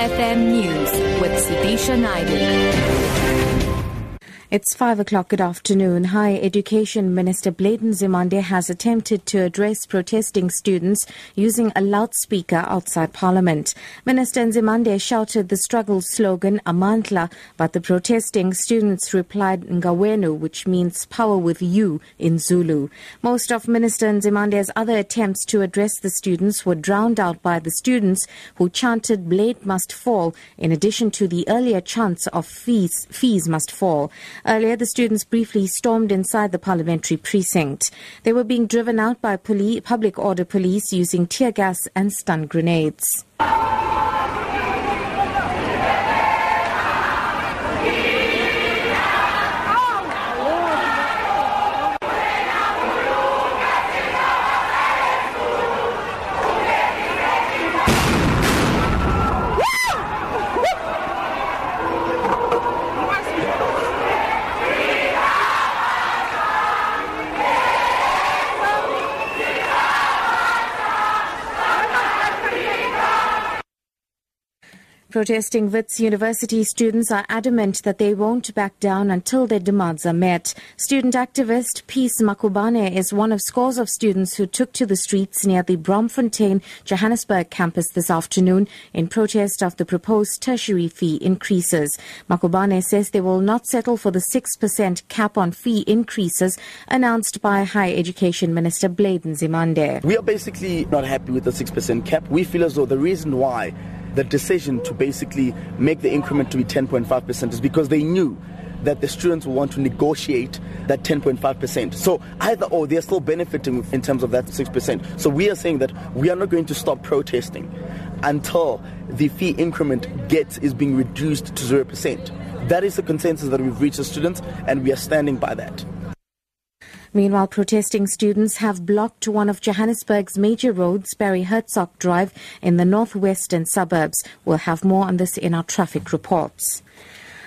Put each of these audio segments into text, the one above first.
FM News with Sudisha Naidu. It's five o'clock. Good afternoon. Higher Education Minister Blade Nzimande has attempted to address protesting students using a loudspeaker outside Parliament. Minister Nzimande shouted the struggle slogan Amandla, but the protesting students replied Ngawenu, which means power with you in Zulu. Most of Minister Nzimande's other attempts to address the students were drowned out by the students who chanted Blade must fall, in addition to the earlier chants of fees, fees must fall. Earlier, the students briefly stormed inside the parliamentary precinct. They were being driven out by public order police using tear gas and stun grenades. Protesting Wits University students are adamant that they won't back down until their demands are met. Student activist Peace Makubane is one of scores of students who took to the streets near the Braamfontein Johannesburg campus this afternoon in protest of the proposed tertiary fee increases. Makubane says they will not settle for the 6% cap on fee increases announced by Higher Education Minister Blade Nzimande. We are basically not happy with the 6% cap. We feel as though the reason why the decision to basically make the increment to be 10.5% is because they knew that the students will want to negotiate that 10.5%. So either or, they're still benefiting in terms of that 6%. So we are saying that we are not going to stop protesting until the fee increment gets is being reduced to 0%. That is the consensus that we've reached as students, and we are standing by that. Meanwhile, protesting students have blocked one of Johannesburg's major roads, Barry Hertzog Drive, in the northwestern suburbs. We'll have more on this in our traffic reports.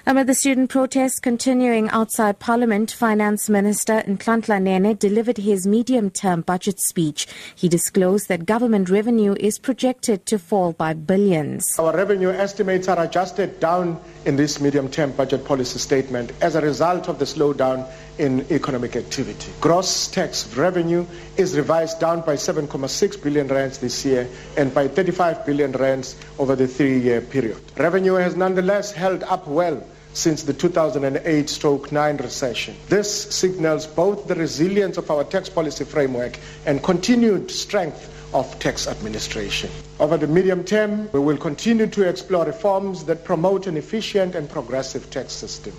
Amid the student protests continuing outside Parliament, Finance Minister Nhlanhla Nene delivered his medium-term budget speech. He disclosed that government revenue is projected to fall by billions. Our revenue estimates are adjusted down in this medium-term budget policy statement as a result of the slowdown in economic activity. Gross tax revenue is revised down by 7.6 billion rands this year and by 35 billion rands over the three-year period. Revenue has nonetheless held up well since the 2008 stroke 9 recession. This signals both the resilience of our tax policy framework and continued strength of tax administration. Over the medium term, we will continue to explore reforms that promote an efficient and progressive tax system.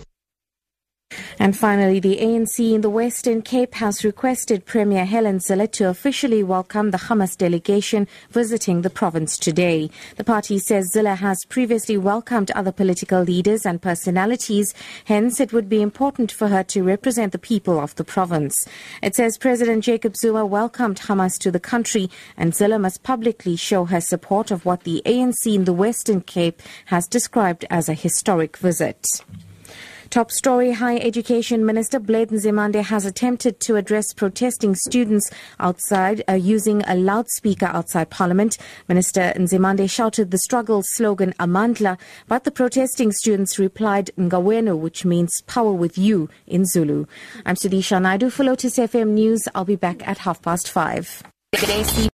And finally, the ANC in the Western Cape has requested Premier Helen Zille to officially welcome the Hamas delegation visiting the province today. The party says Zille has previously welcomed other political leaders and personalities, hence it would be important for her to represent the people of the province. It says President Jacob Zuma welcomed Hamas to the country and Zille must publicly show her support of what the ANC in the Western Cape has described as a historic visit. Top story Higher Education Minister Blade Nzimande has attempted to address protesting students outside uh, using a loudspeaker outside Parliament. Minister Nzimande shouted the struggle slogan Amandla, but the protesting students replied Ngawenu, which means power with you in Zulu. I'm Sudisha Naidu for Lotus FM News. I'll be back at half past five.